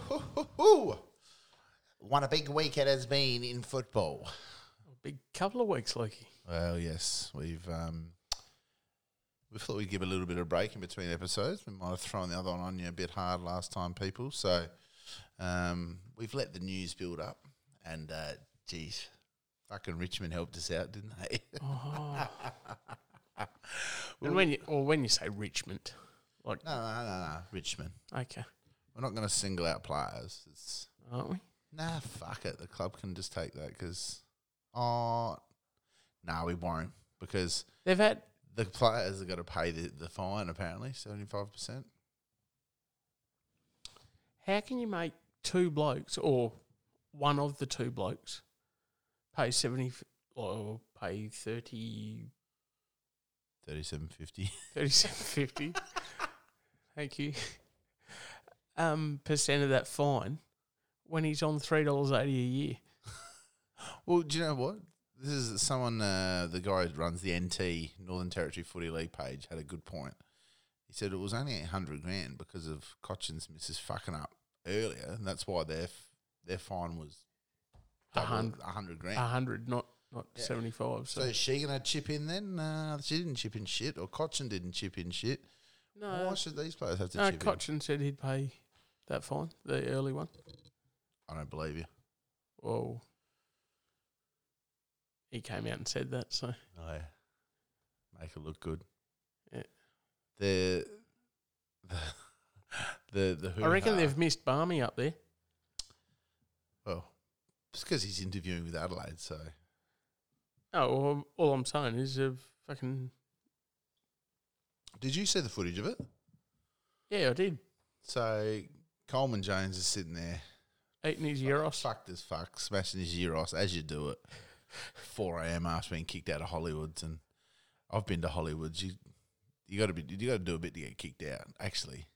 What a big week it has been in football. A big couple of weeks, Loki. Well, yes, we've um, we thought we'd give a little bit of break in between episodes. We might have thrown the other one on you a bit hard last time, people. So um, we've let the news build up, and uh, geez, fucking Richmond helped us out, didn't they? And when you or when you say Richmond, like no, no, no, no, Richmond. okay, We're not going to single out players. It's aren't we? nah, fuck it. The club can just take that because, oh, no, we won't because They've had the players have got to pay the, the fine. Apparently, seventy five percent. how can you make two blokes or one of the two blokes pay seventy or pay 30 Thirty-seven fifty. 3750 thank you um percent of that fine when he's on three dollars eighty a year Well, do you know what? This is someone. Uh, the guy who runs the NT Northern Territory Footy League page had a good point. He said it was only eight hundred grand because of Cotchin's missus fucking up earlier, and that's why their f- their fine was A double, hun- a hundred grand. a hundred not not Yeah. 75 so, So is she gonna chip in then? Uh, she didn't chip in shit, or Cotchin didn't chip in shit. no Why should these players have to no chip Cotchin said he'd pay that fine the early one? I don't believe you. well he came out and said that so Oh, yeah. Make it look good. Yeah. The the the the. I reckon they've missed Balme up there Well, it's because he's interviewing with Adelaide, so oh all, all I'm saying is a fucking Did you see the footage of it? yeah I did So Coleman Jones is sitting there, eating his Euros fucked as fuck, smashing his Euros as you do it. 4 a.m. after being kicked out of Hollywoods, and I've been to Hollywoods. You you got to be you got to do a bit to get kicked out. Actually,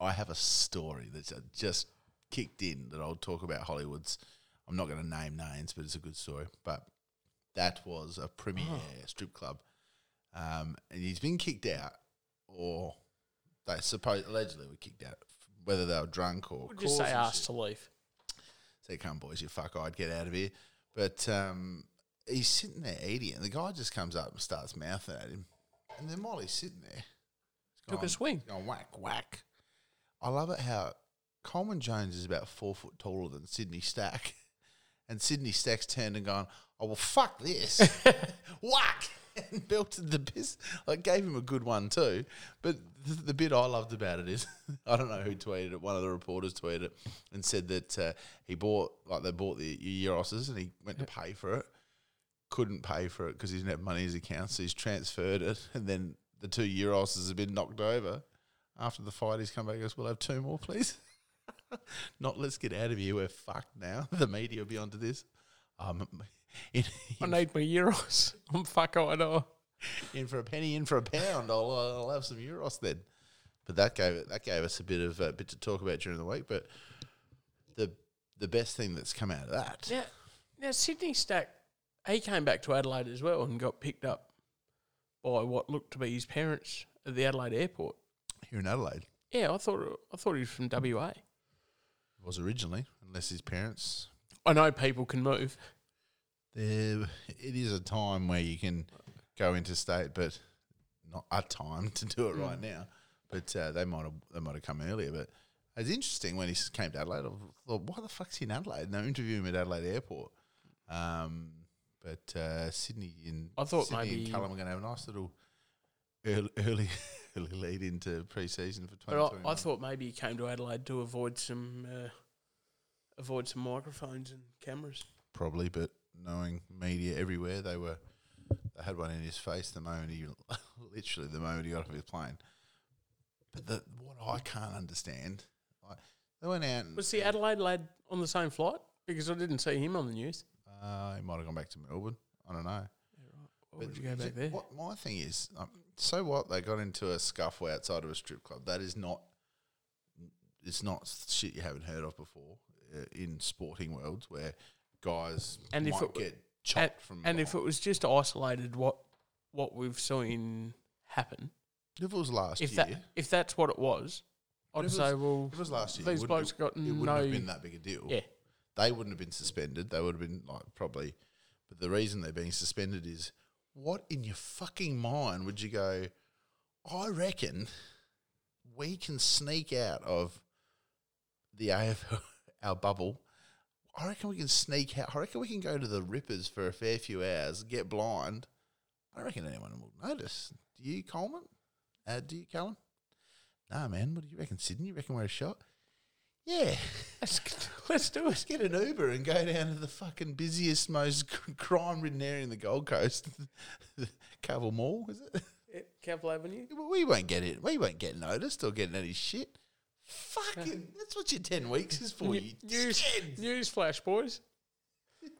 I have a story that's just kicked in that I'll talk about Hollywoods. I'm not going to name names, but it's a good story. But that was a premier strip club, um, and he's been kicked out, or they suppose allegedly were kicked out, whether they were drunk or We'll just say asked to leave Say, come boys, you fuck, I'd get out of here. But um, he's sitting there eating, and the guy just comes up and starts mouthing at him. And then while he's sitting there, he's Took a swing. going whack, whack. I love it how Coleman Jones is about four foot taller than Sydney Stack. And Sydney Stack's turned and gone, oh, well, fuck this. whack! And belted the piss. I gave him a good one too. But the, the bit I loved about it is, I don't know who tweeted it. One of the reporters tweeted it and said that uh, he bought, like they bought the Euroses and he went to pay for it. Couldn't pay for it because he didn't have money in his account. So he's transferred it. And then the two Euroses have been knocked over. After the fight, he's come back and goes, We'll have two more, please. Not let's get out of here. We're fucked now. The media will be onto this. Um, in, I need my Euros I'm fuck I know in for a penny, in for a pound. I'll, I'll have some euros then. But that gave that gave us a bit of a bit to talk about during the week. But the the best thing that's come out of that, Now, now Sydney Stack, he came back to Adelaide as well and got picked up by what looked to be his parents at the Adelaide airport. here in Adelaide, Yeah, I thought I thought he was from WA. was originally, unless his parents. I know people can move. There, it is a time where you can go interstate, but not a time to do it right now. But uh, they might have they might have come earlier. But it's interesting when he came to Adelaide. I thought, why the fuck's he in Adelaide? And they interviewed him at Adelaide Airport. Um, but uh, Sydney and I thought Sydney maybe- and Callum are going to have a nice little early early, early lead into pre-season for twenty twenty. I, I thought maybe he came to Adelaide to avoid some uh, avoid some microphones and cameras. probably, but knowing media everywhere, they were they had one in his face the moment he literally the moment he got off his plane. But the, what I can't understand, like, they went out and Was the Adelaide lad on the same flight? Because I didn't see him on the news. uh, he might have gone back to Melbourne. I don't know. Why would But you go back there? What my thing is, um, so what? They got into a scuffle outside of a strip club. That is not. It's not shit you haven't heard of before uh, in sporting worlds where guys And if it- get And, from. and if it was just isolated, what what we've seen happen, if it was last if year, that if that's what it was, I'd it say, was- well, If it was last year, these blokes got it wouldn't no. have been that big a deal. Yeah. They wouldn't have been suspended. They would have been like probably. But the reason they're being suspended is what in your fucking mind would you go? I reckon we can sneak out of the AFL our bubble. I reckon we can sneak out. I reckon we can go to the Rippers for a fair few hours, get blind. I don't reckon anyone will notice. Do you, Coleman? Uh, do you, Cullen? Nah, man. What do you reckon, Sydney? You reckon we're a shot? Yeah. Let's, let's do Let's get an Uber and go down to the fucking busiest, most crime ridden area in the Gold Coast, Cavill Mall, is it? Cavill Avenue. We won't get it. We won't get noticed or get any shit. Fucking, that's what your 10 weeks is for, you News, news flash, boys.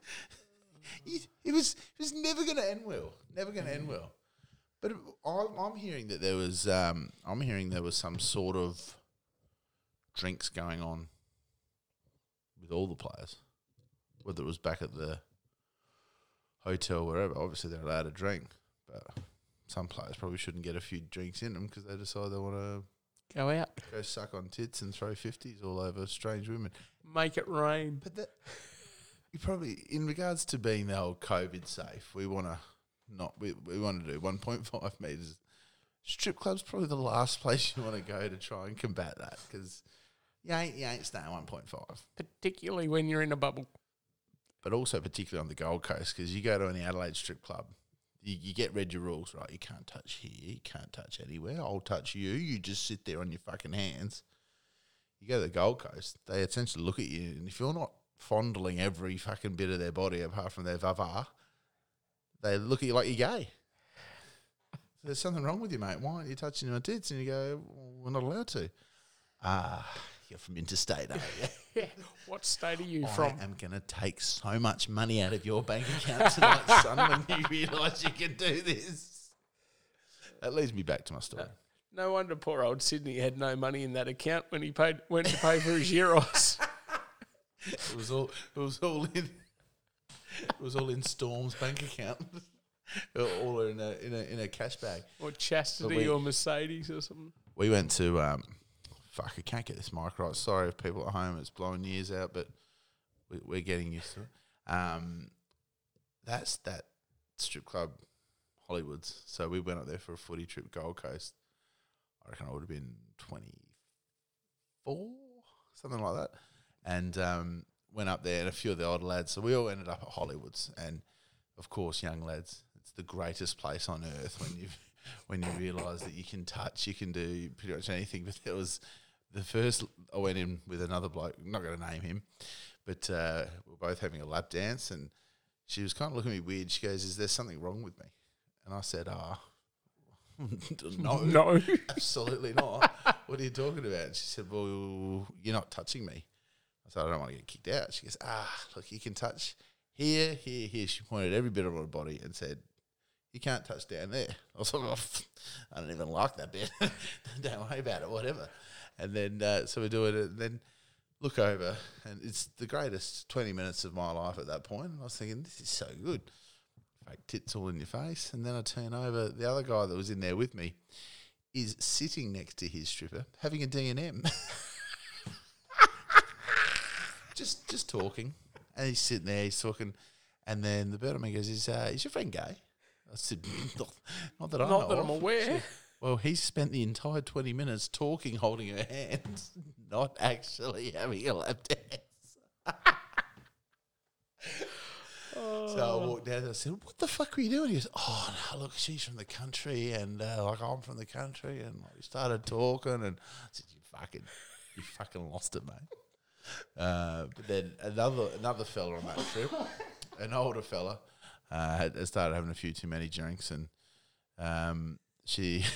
It, it was it was never going to end well. Never going to end well. But I'm, I'm hearing that there was um, I'm hearing there was some sort of drinks going on with all the players, whether it was back at the hotel, wherever. Obviously, they're allowed to drink, but some players probably shouldn't get a few drinks in them because they decide they want to Go out. go suck on tits and throw fifties all over strange women. Make it rain. But that you probably, in regards to being the whole COVID safe, we want to not we, we want to do one point five meters. Strip club's probably the last place you want to go to try and combat that because you ain't you ain't staying one point five. Particularly when you're in a bubble. But also particularly on the Gold Coast because you go to any Adelaide strip club, you, you get read your rules right. You can't touch here, you can't touch anywhere. I'll touch you. You just sit there on your fucking hands. You go to the Gold Coast, they essentially look at you, and if you're not fondling every fucking bit of their body apart from their vava, they look at you like you're gay. There's something wrong with you, mate. Why aren't you touching my tits? And you go, well, we're not allowed to. Ah, you're from interstate, aren't you? What state are you from? I'm going to take so much money out of your bank account tonight, son, when you realise you can do this. That leads me back to my story. No wonder poor old Sydney had no money in that account when he paid went to pay for his Euros. It was all it was all in it was all in Storm's bank account. all in a in a in a cash bag. or Chastity we- or Mercedes or something. We went to um fuck, I can't get this mic right. Sorry if people at home it's blowing ears out, but we, we're getting used to it. Um, that's that strip club, Hollywoods. So we went up there for a footy trip, Gold Coast. I reckon I would have been twenty four, something like that, and um, went up there and a few of the older lads. So we all ended up at Hollywoods, and of course, young lads, it's the greatest place on earth when you when you realise that you can touch, you can do pretty much anything. But there was the first I went in with another bloke. I'm not going to name him, but uh, we are both having a lap dance, and she was kind of looking at me weird. She goes, "Is there something wrong with me?" And I said, "Ah, no, No. absolutely not. what are you talking about?" And she said, "Well, you're not touching me." I said, "I don't want to get kicked out." She goes, "Ah, look, you can touch here, here, here." She pointed every bit of her body and said, "You can't touch down there." I was like, oh, "I don't even like that bit. don't worry about it, whatever." And then uh, so we do it, and then look over, and it's the greatest twenty minutes of my life at that point. I was thinking, "This is so good." Fake tits all in your face, and then I turn over. The other guy that was in there with me is sitting next to his stripper having a D and M. just just talking, and he's sitting there, he's talking, and then the Bertman goes, "Is uh, is your friend gay?" I said, "Not, not that I Not know that. I'm aware. Well, he spent the entire twenty minutes talking, holding her hand, not actually having a lap dance. So I walked down and I said, "What the fuck were you doing?" He goes, "Oh no, look, she's from the country, and uh, like I'm from the country, and like, we started talking, and I said, "You fucking, you fucking lost it, mate." Uh, but then another another fella on that trip, an older fella, uh, had started having a few too many drinks, and um, she.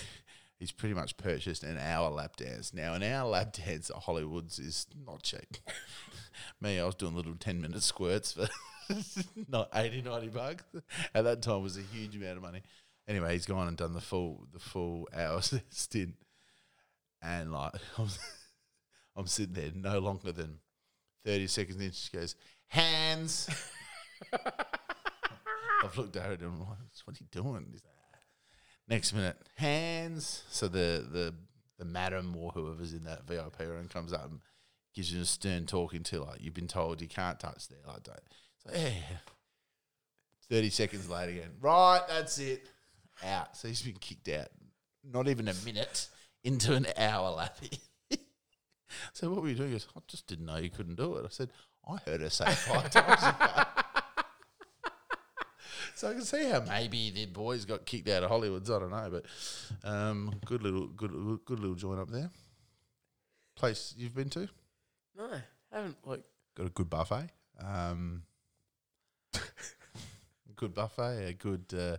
He's pretty much purchased an hour lap dance. Now, an hour lap dance at Hollywoods is not cheap. Me, I was doing little 10 minute squirts for not 80, 90 bucks. At that time, was a huge amount of money. Anyway, he's gone and done the full the full hour stint. And like, I'm, I'm sitting there no longer than 30 seconds in. She goes, hands. I've looked at her and I'm like, what are you doing? He's like, Next minute, hands. So the the the madam or whoever's in that VIP room comes up and gives you a stern talking to, like you've been told you can't touch there. Like don't. So yeah. Thirty seconds later, again. Right, that's it. Out. So he's been kicked out. Not even a minute into an hour, lappy. so what were you doing? He goes, I just didn't know you couldn't do it. I said, I heard her say it five times. Ago." So I can see how maybe the boys got kicked out of Hollywood's. I don't know, but um, good little, good, good little joint up there. Place you've been to? No, haven't like Got a good buffet. Um, good buffet. A good, uh,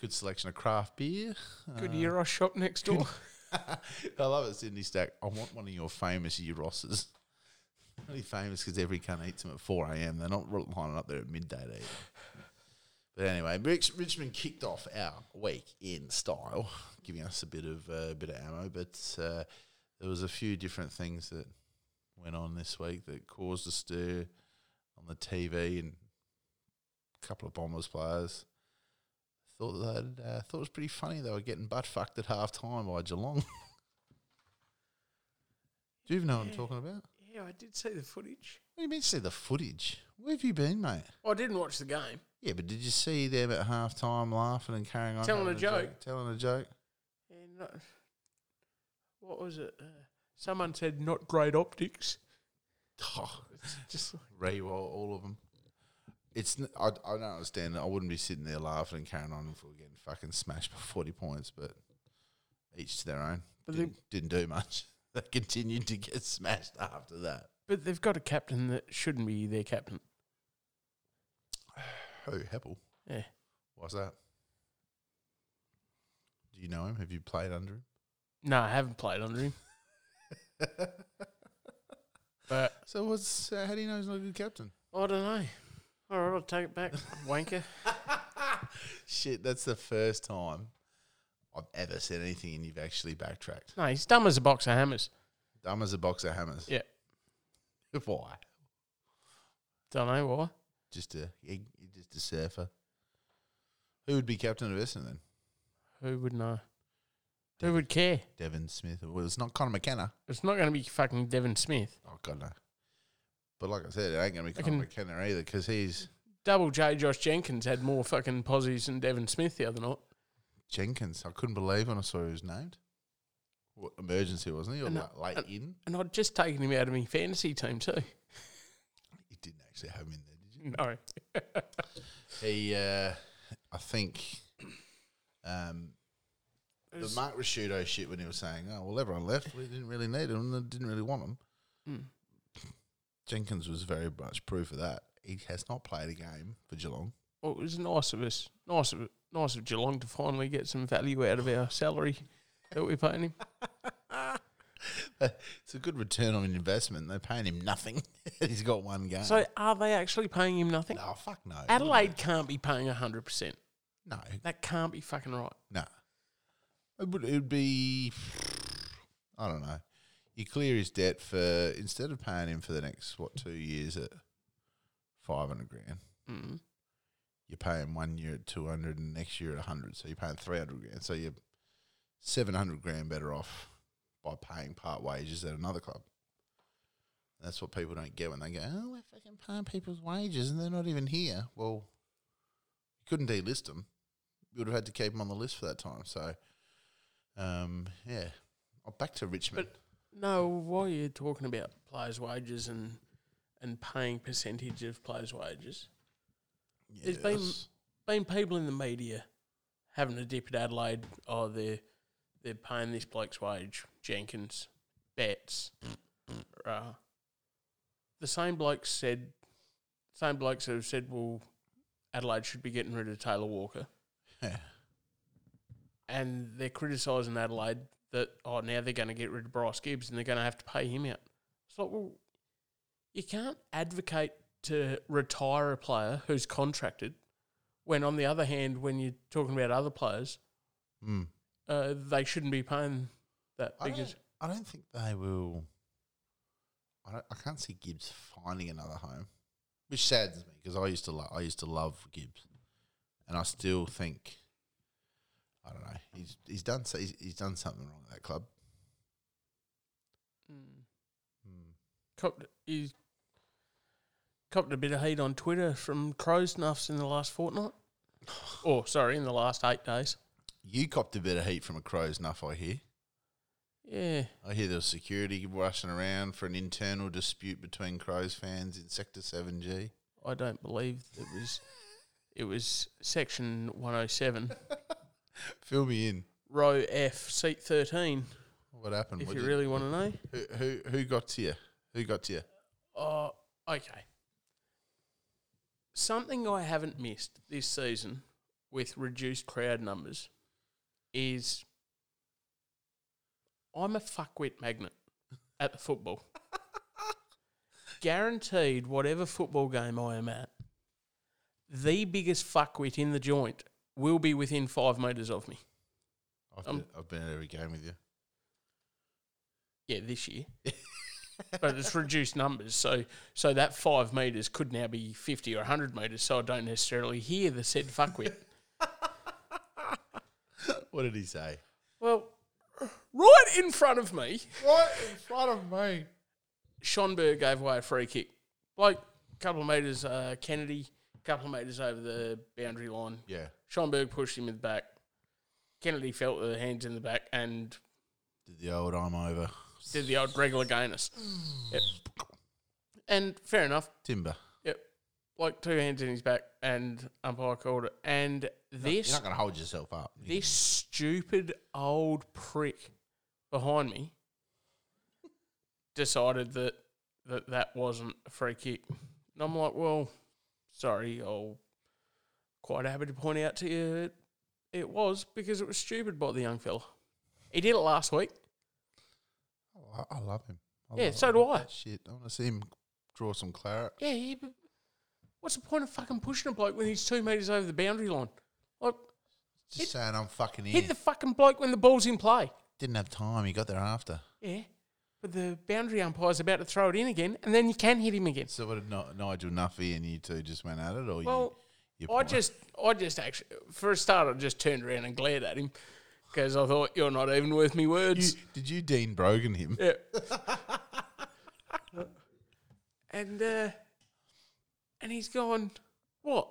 good selection of craft beer. good Uh, Euro shop next door. I love it, Sydney Stack. I want one of your famous Eurosses. Only famous because every cunt eats them at 4 a.m. They're not lining up there at midday to eat. But anyway, Rich, Richmond kicked off our week in style, giving us a bit of uh, bit of ammo. But uh, there was a few different things that went on this week that caused a stir on the TV and a couple of Bombers players. Thought that uh, thought it was pretty funny. They were getting butt fucked at half time by Geelong. Do you even know what I'm talking about? Yeah, I did see the footage. What do you mean see the footage? Where have you been, mate? I didn't watch the game. Yeah, but did you see them at half time laughing and carrying on? Telling having a joke. Telling a joke? And not, what was it? Uh, someone said not great optics. Oh, just like, all of them. It's n- I, I don't understand. I wouldn't be sitting there laughing and carrying on if we were getting fucking smashed by forty points, but each to their own. But didn't, didn't do much. They continued to get smashed after that. but they've got a captain that shouldn't be their captain. Who Heppell? Yeah. What's that? Do you know him? Have you played under him? No, I haven't played under him. But So what's uh, how do you know he's not a good captain? I don't know. All right, I'll take it back, wanker. Shit, that's the first time I've ever said anything and you've actually backtracked. No, he's dumb as a box of hammers. Dumb as a box of hammers. Yeah. Why? Don't know why. Just a just a surfer. Who would be captain of Essendon then? Who would know? Who would care? Devon Smith. Well, it's not Connor McKenna. It's not going to be fucking Devon Smith. Oh God no. But like I said, it ain't going to be Connor McKenna either because he's Double J Josh Jenkins had more fucking posies than Devon Smith the other night. Jenkins. I couldn't believe when I saw he was named. What, emergency wasn't he? Or And, la- late and- in? And I'd just taken him out of my fantasy team too. You didn't actually have him in there, did you? No. He, uh, I think, um, the Mark Ricciuto shit when he was saying, "Oh well, everyone left. We didn't really need him. and Didn't really want him." Mm. Jenkins was very much proof of that. He has not played a game for Geelong. Well, it was nice of us, nice of nice of Geelong to finally get some value out of our salary that we're paying him. It's a good return on investment. They're paying him nothing. He's got one game. So, are they actually paying him nothing? no, fuck no. Adelaide can't be paying hundred percent. No, That can't be fucking right. no. It would. It would be. I don't know. You clear his debt for instead of paying him for the next what two years at five hundred grand. Mm. You pay him one year at 200 and next year at 100. So you're paying 300 grand. So you're 700 grand better off by paying part wages at another club. That's what people don't get when they go, oh, we're fucking paying people's wages and they're not even here. Well, you couldn't delist them. You would have had to keep them on the list for that time. So, um, yeah. Oh, back to Richmond. But No, while you're talking about players' wages and and paying percentage of players' wages, there's been- Yes. been people in the media having a dip at Adelaide. Oh, they're they're paying this bloke's wage, Jenkins, Betts. Uh, the same blokes said, same blokes that have said, well, Adelaide should be getting rid of Taylor Walker, Yeah. and they're criticising Adelaide that oh now they're going to get rid of Bryce Gibbs and they're going to have to pay him out. It's like well, you can't advocate to retire a player who's contracted when on the other hand, when you're talking about other players, Mm. uh, they shouldn't be paying that I because don't, I don't think they will. I, don't, I can't see Gibbs finding another home, which saddens me because I used to lo- I used to love Gibbs, and I still think I don't know he's he's done so he's, he's done something wrong at that club. Hmm. Copped, he copped a bit of heat on Twitter from Crows Nuffs in the last fortnight. or, sorry, in the last eight days. You copped a bit of heat from a crow's nuff, I hear. Yeah. I hear there was security rushing around for an internal dispute between Crows fans in Sector 7G. I don't believe it was. It was section 107, Fill me in. row F, seat 13. What happened? If What you really want to know. who, who who got to you? Who got to you? Oh, okay. Something I haven't missed this season with reduced crowd numbers is I'm a fuckwit magnet at the football. Guaranteed, whatever football game I am at, the biggest fuckwit in the joint will be within five metres of me. I've, been, I've been at every game with you. Yeah, this year. but it's reduced numbers, so so that five metres could now be fifty or hundred metres, so I don't necessarily hear the said fuckwit. What did he say? well, right in front of me, Right in front of me. Schoenberg gave away a free kick. Like a couple of metres, uh, Kennedy, a couple of metres over the boundary line. Yeah. Schoenberg pushed him in the back. Kennedy felt the hands in the back and Did the old I'm over. Did the old regular gayness. Mm. Yep. And fair enough. Timber. Yep. Like two hands in his back and umpire called it. And this You're not going to hold yourself up. You this stupid old prick behind me decided that that, that wasn't a free kick. And I'm like, well, sorry, I'll quite happy to point out to you it, it was because it was stupid by the young fella. He did it last week. I, I love him. I Yeah, love- so do I. Shit. I want to see him draw some claret. Yeah, but what's the point of fucking pushing a bloke when he's two metres over the boundary line? Like, Just saying I'm fucking in. hit the fucking bloke when the ball's in play. Didn't have time. He got there after. Yeah, but the boundary umpire's about to throw it in again, and then you can hit him again. So what did Ni- Nigel Nuffy and you two just went at it? Or Well, you, you I just, I just actually, for a start, I just turned around and glared at him because I thought you're not even worth me You, words. did you Dean Brogan him? Yeah. and uh, and he's going, what?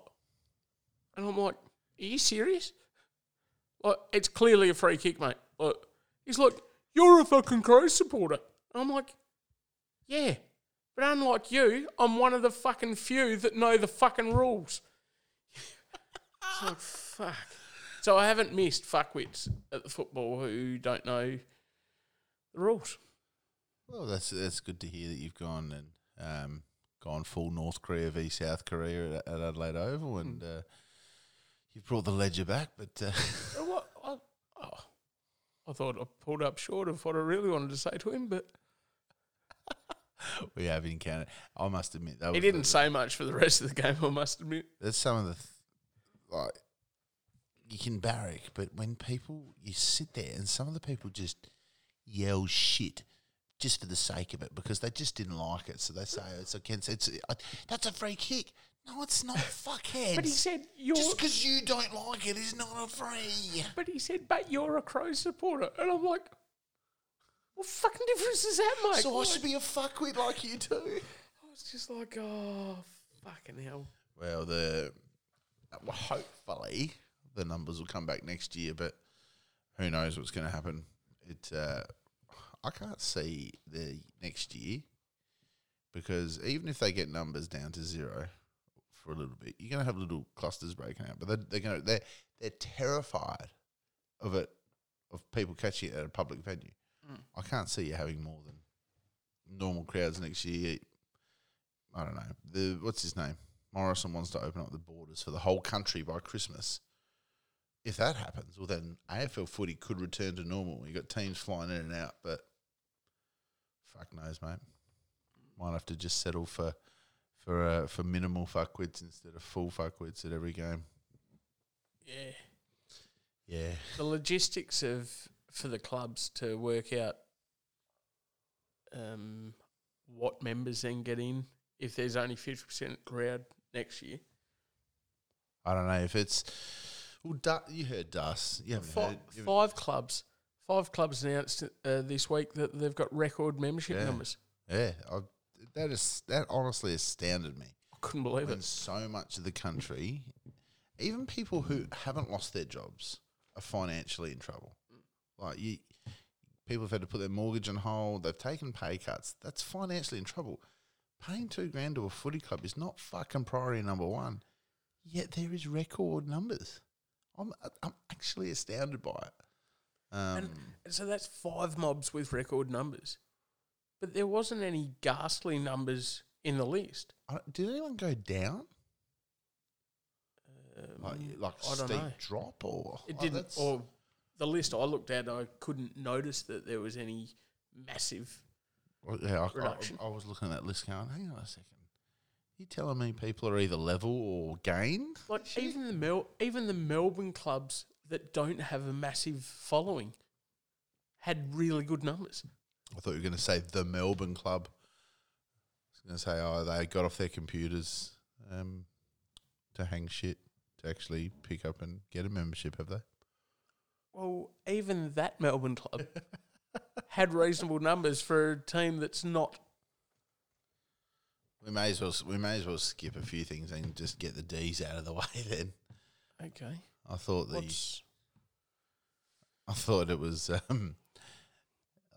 And I'm like, are you serious? Like, it's clearly a free kick, mate. Like, he's like, you're a fucking Crow supporter. And I'm like, yeah. But unlike you, I'm one of the fucking few that know the fucking rules. it's like, fuck. So I haven't missed fuckwits at the football who don't know the rules. Well, that's that's good to hear that you've gone and um, gone full North Korea v South Korea at, at Adelaide Oval, and uh, you've brought the ledger back. But uh, What? I, oh, I thought I pulled up short of what I really wanted to say to him, but we have encountered. I must admit that he didn't the- say much for the rest of the game. I must admit. There's some of the th- like you can barrack, but when people you sit there and some of the people just yell shit just for the sake of it because they just didn't like it, so they say it's against it's uh, that's a free kick. No, it's not, fuckheads. But he said you're. just because you don't like it is not a free. but he said, but you're a Crow supporter, and I'm like, what fucking difference does that make? So I should be a fuckwit like you too. I was just like, oh fucking hell. Well, the well, hopefully the numbers will come back next year, but who knows what's going to happen? It uh, I can't see the next year because even if they get numbers down to zero for a little bit, you're going to have little clusters breaking out. But they're, they're going to they're they're terrified of it of people catching it at a public venue. I can't see you having more than normal crowds next year. I don't know. The what's his name? Morrison wants to open up the borders for the whole country by Christmas. If that happens, well then AFL footy could return to normal. You got teams flying in and out, but fuck knows, mate. Might have to just settle for for uh, for minimal fuckwits instead of full fuckwits at every game. Yeah. Yeah, the logistics of for the clubs to work out um, what members then get in if there's only fifty percent crowd next year. I don't know if it's. Well, du- you heard Dus. You haven't Five, heard. you haven't- five clubs, Five clubs announced uh, this week that they've got record membership Yeah. numbers. Yeah, I, that is that honestly astounded me. I couldn't believe When it. so much of the country, even people who haven't lost their jobs, are financially in trouble. Like you, people have had to put their mortgage on hold. They've taken pay cuts. That's financially in trouble. Paying two grand to a footy club is not fucking priority number one. Yet there is record numbers. I'm I'm actually astounded by it. Um, And so that's five mobs with record numbers. But there wasn't any ghastly numbers in the list. Did anyone go down? Um, Like, like I don't steep know. drop or It oh, didn't. Or the list I looked at, I couldn't notice that there was any massive. Well, yeah, I, reduction. I, I was looking at that list going, hang on a second. You telling me people are either level or gained? Like even the Mel, even the Melbourne clubs that don't have a massive following had really good numbers. I thought you were going to say the Melbourne club. I was going to say, oh, they got off their computers um, to hang shit to actually pick up and get a membership, have they? Well, even that Melbourne club had reasonable numbers for a team that's not. We may as well we may as well skip a few things and just get the D's out of the way. Then Okay. I thought the What's I thought it was. Um,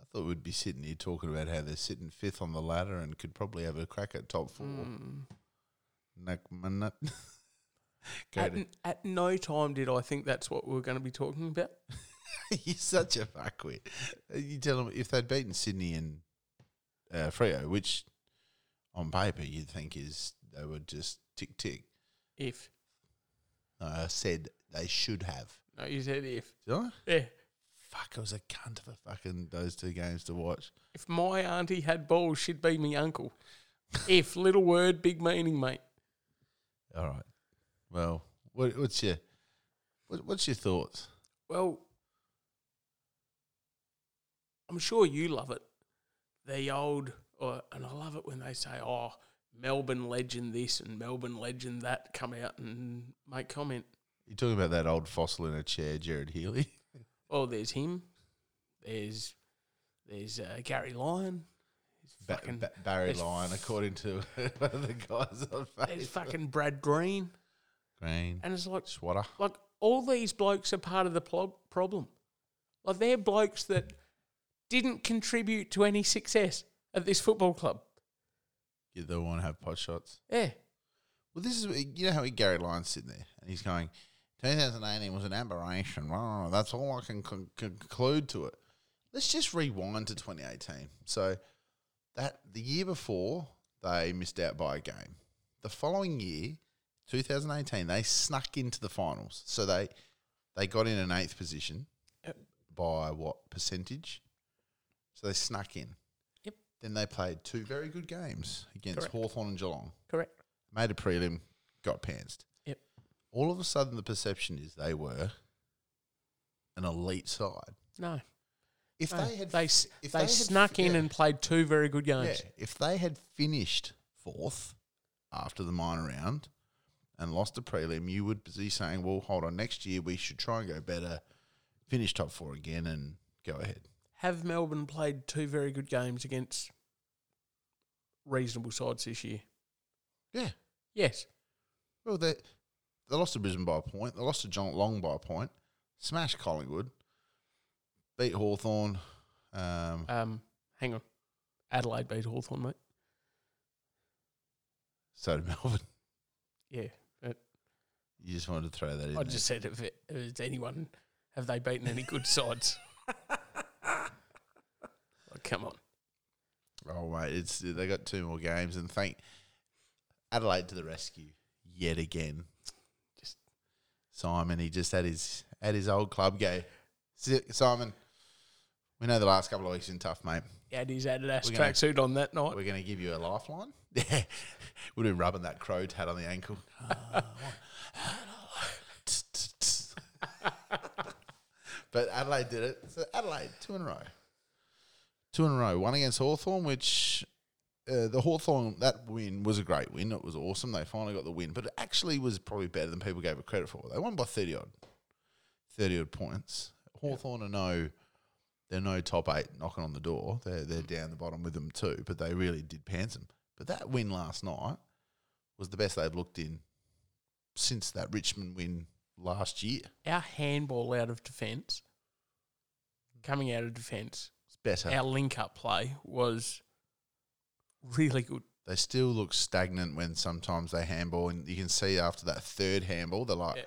I thought we'd be sitting here talking about how they're sitting fifth on the ladder and could probably have a crack at top four. mm, at, n- at no time did I think that's what we were going to be talking about. you're such a fuckwit. You tell them if they'd beaten Sydney and uh, Freo, which on paper you'd think is they would just tick tick. If No, I said they should have. no, you said if. Did I? Yeah. Fuck, it was a cunt of a fucking those two games to watch. If my auntie had balls, she'd be me uncle. if little word, big meaning, mate. All right. Well, what, what's your what, what's your thoughts? Well, I'm sure you love it. The old, or, and I love it when they say, "Oh, Melbourne legend this and Melbourne legend that," come out and make comment. You're talking about that old fossil in a chair, Gerard Healy. Oh, there's him. There's there's uh, Gary Lyon. Ba- fucking Ba- Barry Lyon, according to one of the guys on there's fucking Brad Green, Green, and it's like swatter. like all these blokes are part of the plo- problem. Like they're blokes that didn't contribute to any success at this football club. You don't want to have pot shots. Yeah. Well, this is you know how Gary Lyon's sitting there and he's going, 2018 was an aberration. Wow, that's all I can con- conclude to it. Let's just rewind to 2018. So that the year before they missed out by a game. The following year, 2018, they snuck into the finals. So they they got in an eighth position by what percentage? So they snuck in. Then they played two very good games against Correct. Hawthorn and Geelong Correct. made a prelim, got pantsed. Yep. All of a sudden, the perception is they were an elite side. No. If no. they had, they, if they, had snuck in yeah, and played two very good yeah, games. if they had finished fourth after the minor round and lost a prelim, you would be saying, "Well, hold on, next year we should try and go better, finish top four again, and go ahead." Have Melbourne played two very good games against reasonable sides this year? Yeah. Yes. Well, they they lost to Brisbane by a point. They lost to Geelong by a point. Smashed Collingwood. Beat Hawthorn. Um, Um, hang on. Adelaide beat Hawthorn, mate. so did Melbourne. Yeah. But You just wanted to throw that in. I there. just said if, it, if it's anyone, have they beaten any good sides? Come on. Oh mate, it's they got two more games, and thank Adelaide to the rescue yet again. Just- Simon, he just had his had his old club go. Simon, we know the last couple of weeks been tough, mate. He had his Adidas tracksuit on that night. We're going to give you a lifeline. Yeah, we've been rubbing that crow tat on the ankle. but Adelaide did it. So Adelaide, two in a row. Two in a row. One against Hawthorn, which uh, the Hawthorn that win was a great win. It was awesome. They finally got the win, but it actually was probably better than people gave it credit for. They won by 30 odd, 30 odd points. Hawthorn are no they're no top eight knocking on the door. They're they're down the bottom with them too, but they really did pants them. But that win last night was the best they've looked in since that Richmond win last year. Our handball out of defence, coming out of defence, better. our link up play was really good. They still look stagnant when sometimes they handball, and you can see after that third handball, they're like, Yeah.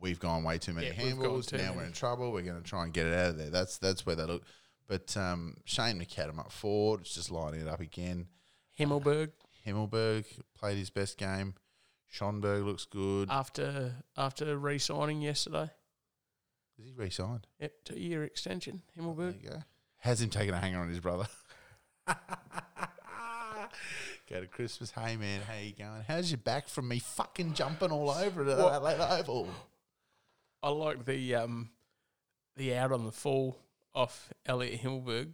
"We've gone way too many Yeah, handballs. too Now we're in trouble. We're going to try and get it out of there." That's that's where they look. But um, Shane McAdam up forward, it's just lining it up again. Himmelberg Himmelberg played his best game. Schoenberg looks good. after after re-signing yesterday. Is he re-signed? Yep, two year extension. There Himmelberg. you go. Has him taking a hanger on his brother? Go to Christmas. Hey man, how you going? How's your back from me fucking jumping all over What? Adelaide Oval? I like the um the out on the fall off Elliott Himmelberg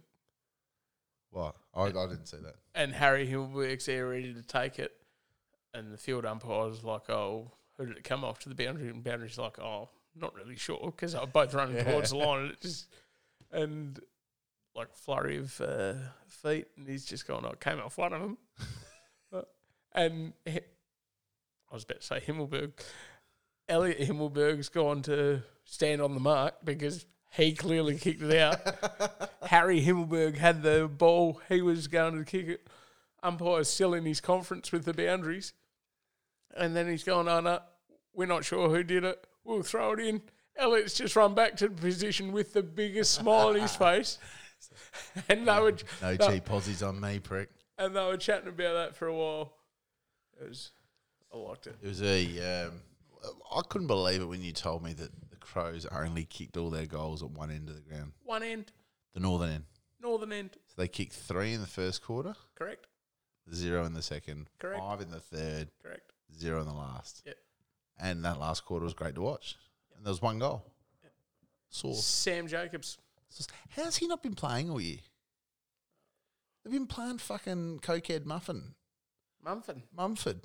What? I, I didn't see that. and Harry Himmelberg's there ready to take it, and the field umpire was like, "Oh, who did it come off to the boundary?" And boundary's like, "Oh, not really sure," because were both running Yeah. towards the line, and it just and like flurry of uh, feet, and he's just going, "Oh, it came off one of them," and he, I was about to say Himmelberg. Elliott Himmelberg's gone to stand on the mark because he clearly kicked it out. Harry Himmelberg had the ball. He was going to kick it. Umpire's still in his conference with the boundaries. And then he's going, oh, no, we're not sure who did it. We'll throw it in. Elliott's just run back to the position with the biggest smile on his face. and they were, No cheap posies on me, prick. and they were chatting about that for a while. It was, I liked it. It was a. Um, I couldn't believe it when you told me that the Crows only kicked all their goals at one end of the ground, One end, the northern end. northern end, So they kicked three in the first quarter, correct? zero in the second, Correct. five in the third, Correct. zero in the last. Yep. And that last quarter was great to watch. And there was one goal. Sauce. Sam Jacobs. How's he not been playing all year? They've been playing fucking cokehead muffin. Mumford. Mumford.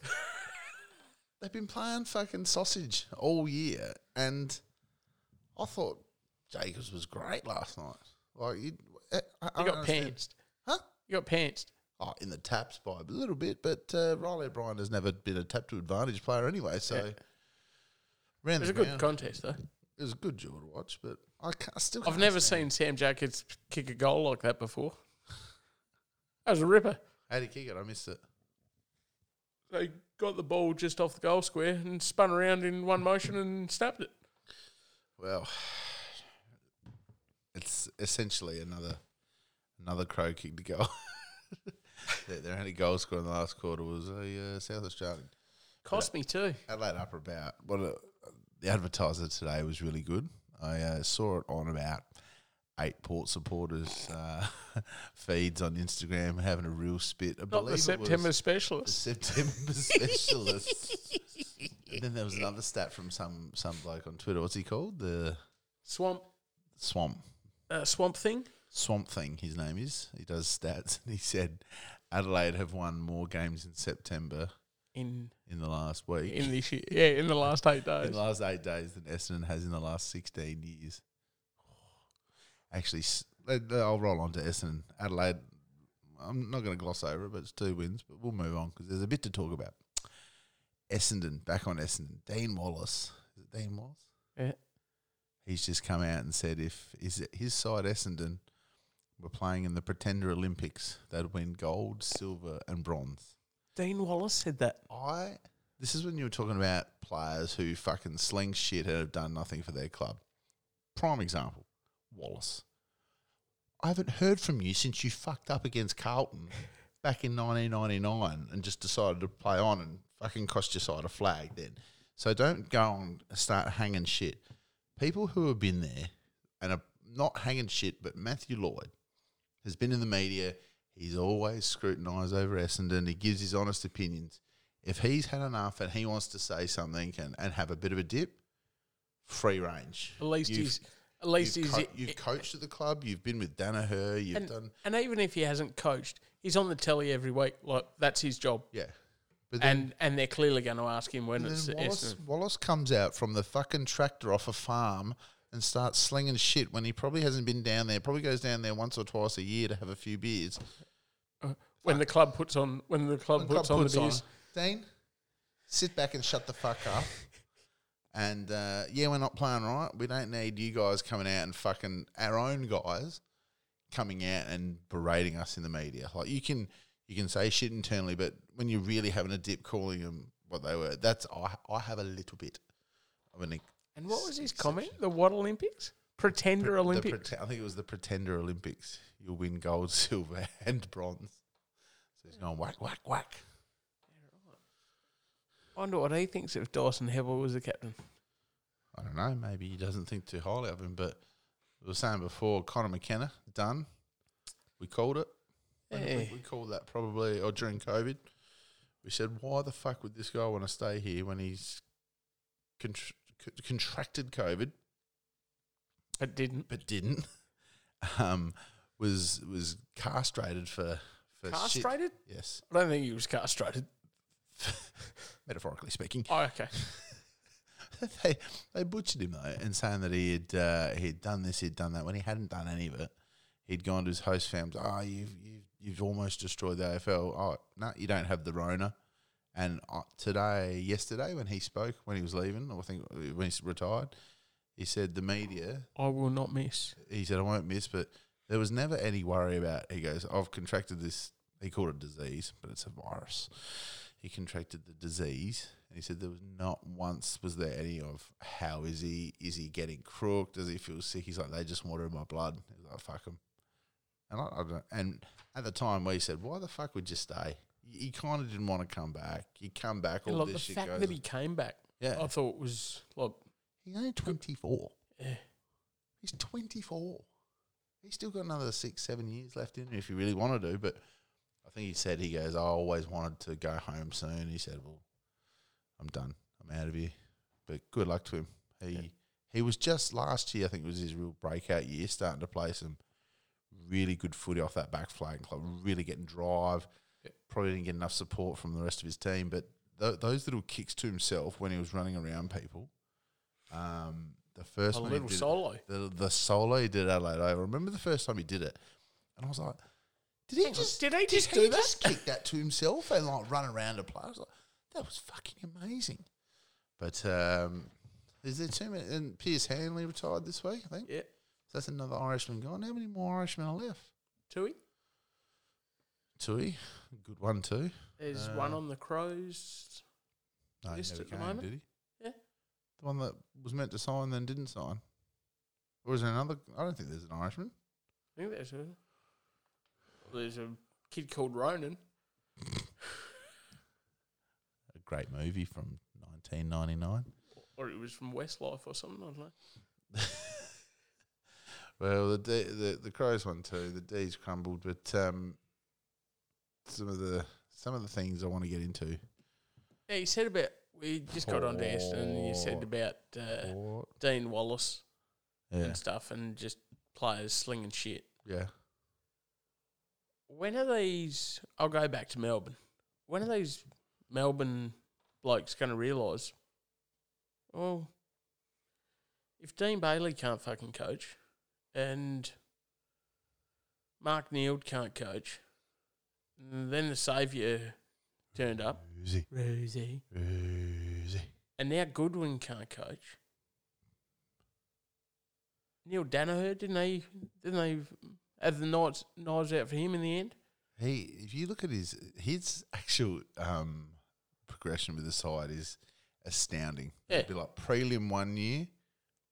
They've been playing fucking sausage all year, and I thought Jacobs was great last night. Like you, I, I He don't got understand. pantsed. huh? You got pantsed. Oh, in the taps by a little bit, but uh, Reilly O'Brien has never been a tap to advantage player anyway. So Yeah. ran It was a good ground. contest, though. It was a good duel to watch, but I, can't, I still. I've never seen Sam Jacobs kick a goal like that before. That was a ripper. How did he kick it? I missed it. They got the ball just off the goal square and spun around in one motion and snapped it. Well, it's essentially another another crow kick to go. their, their only goal scorer in the last quarter was a uh, South Australian. Cost me too. Adelaide up about what a, the advertiser today was really good. I uh, saw it on about eight Port supporters uh, feeds on Instagram having a real spit. I Not the September the specialist. September specialist. and then there was another stat from some some bloke on Twitter. What's he called? The Swamp Swamp uh, swamp thing. Swamp Thing. His name is. He does stats, and he said Adelaide have won more games in September In in the last week. in this year. Yeah, in the last eight days. in the last eight days than Essendon has in the last 16 years. Actually, s- let- let- I'll roll on to Essendon. Adelaide, I'm not going to gloss over it, but it's two wins, but we'll move on because there's a bit to talk about. Essendon, back on Essendon. Dean Wallace. Is it Dean Wallace? Yeah. He's just come out and said if his, his side, Essendon, were playing in the Pretender Olympics, they'd win gold, silver, and bronze. Dean Wallace said that. I this is when you were talking about players who fucking sling shit and have done nothing for their club. Prime example, Wallace. I haven't heard from you since you fucked up against Carlton back in 1999 and just decided to play on and fucking cost your side a flag then. So don't go and start hanging shit. People who have been there and are not hanging shit, but Matthew Lloyd has been in the media. He's always scrutinised over Essendon. He gives his honest opinions. If he's had enough and he wants to say something and, and have a bit of a dip, free range. At least You've- he's at least you've, he's co- you've coached at the club. You've been with Danaher. You've and, done and even if he hasn't coached, he's on the telly every week. Like that's his job. yeah. But then, And and they're clearly going to ask him when it's Wallace, Wallace comes out from the fucking tractor off a farm and starts slinging shit when he probably hasn't been down there. Probably goes down there once or twice a year to have a few beers. When the club puts on when the club When puts club on puts the beers. Dean, sit back and shut the fuck up. And uh, yeah, we're not playing right. We don't need you guys coming out and fucking our own guys coming out and berating us in the media. Like you can you can say shit internally, but when you're really having a dip, calling them what they were, that's I I have a little bit of an And what was his comment? The what Olympics? Pretender The Olympics. prete- I think it was the Pretender Olympics. You'll win gold, silver, and bronze. So he's going whack, whack, whack. I wonder what he thinks if Dyson Heppell was the captain. I don't know. Maybe he doesn't think too highly of him. But we were saying before, Conor McKenna done. We called it. I Yeah. We, we called that probably or during COVID. We said, why the fuck would this guy want to stay here when he's contr- c- contracted COVID It didn't. but didn't? Um, was was castrated for for shit. Castrated? Yes, I don't think he was castrated. metaphorically speaking. Oh, okay. they they butchered him though, and saying that he had uh, he had done this, he'd done that when he hadn't done any of it. He'd gone to his host family. Oh, you've you've you've almost destroyed the AFL. Oh no, you don't have the Rona. And uh, today, yesterday, when he spoke, when he was leaving, I think when he retired, he said the media. I will not miss. He said I won't miss, but there was never any worry about. He goes, I've contracted this. He called it disease, but it's a virus. He contracted the disease, and he said there was not once was there any of how is he? Is he getting crook? Does he feel sick? He's like they just watered my blood. He's like fuck him. And I, I don't, and at the time we said, why the fuck would you stay? He, kind of didn't want to come back. He come back. All like this the shit fact goes. that he came back, yeah, I thought was like, he's only twenty four. yeah. He's 24. He's still got another six, seven years left in him if he really wanted to. But I think he said, he goes, I always wanted to go home soon. He said, well, I'm done. I'm out of here. But good luck to him. He he was just last year, I think it was his real breakout year, starting to play some really good footy off that back flag club, really getting drive. Probably didn't get enough support from the rest of his team. But th- those little kicks to himself when he was running around people, um, the first a little did- solo. the the solo he did at Adelaide. I remember the first time he did it, and I was like, "Did he Hang on, just did he just he do that? just kick that to himself and like run around a play?" I was like, "That was fucking amazing." But um, is there too many? And Pearce Hanley retired this week, I think. Yeah. So that's another Irishman gone. How many more Irishmen are left? Tuohy. Tuohy, good one too. There's Uh, one on the Crows. No, he List never at the moment? did he? Yeah. The one that was meant to sign then didn't sign. Or is there another? I don't think there's an Irishman. I think there's a there's a kid called Ronan. A great movie from 1999. Or it was from Westlife or something, I don't know. Well, the D, the the Crows one too. The D's crumbled, but um, some of the some of the things I want to get into. Yeah, you said about we just got on to and you said about uh, Dean Wallis yeah, and stuff and just players slinging shit. yeah. When are these? I'll go back to Melbourne. When are these Melbourne blokes going to realise? Well, if Dean Bailey can't fucking coach, and Mark Neeld can't coach, and then the saviour turned up, Roosie, Roosie, Roosie. and now Goodwin can't coach. Neil Daniher didn't they? Didn't they have the knives knives out for him in the end? He, if you look at his his actual um, progression with the side is astounding. Yeah. It'd be like prelim one year,